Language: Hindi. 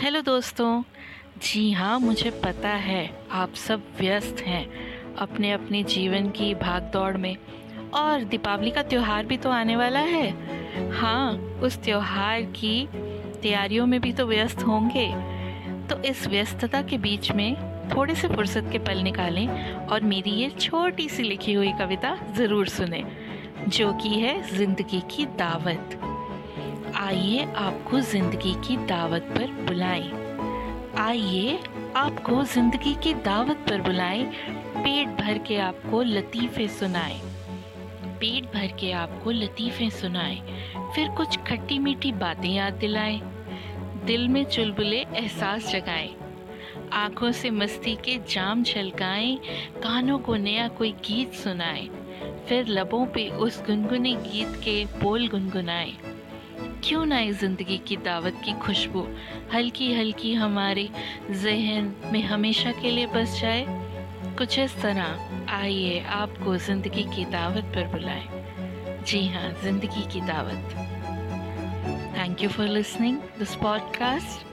हेलो दोस्तों। जी हाँ मुझे पता है आप सब व्यस्त हैं अपने अपने जीवन की भाग दौड़ में। और दीपावली का त्यौहार भी तो आने वाला है। हाँ उस त्यौहार की तैयारियों में भी तो व्यस्त होंगे। तो इस व्यस्तता के बीच में थोड़े से फुर्सत के पल निकालें और मेरी ये छोटी सी लिखी हुई कविता ज़रूर सुने, जो कि है ज़िंदगी की दावत। आइए आपको ज़िंदगी की दावत पर बुलाएँ। आइए आपको ज़िंदगी की दावत पर बुलाएँ। पेट भर के आपको लतीफ़े सुनाएँ। पेट भर के आपको लतीफ़े सुनाएँ। फिर कुछ खट्टी मीठी बातें याद दिलाएँ। दिल में चुलबुले एहसास जगाएँ। आँखों से मस्ती के जाम छलकाएँ कानों को नया कोई गीत सुनाएँ। फिर लबों पे उस गुनगुने गीत के बोल गुनगुनाएँ। क्यों ना इस ज़िंदगी की दावत की खुशबू हल्की हल्की हमारे जहन में हमेशा के लिए बस जाए? कुछ इस तरह, आइए आपको ज़िंदगी की दावत पर बुलाए। जी हाँ ज़िंदगी की दावत। Thank you for listening this podcast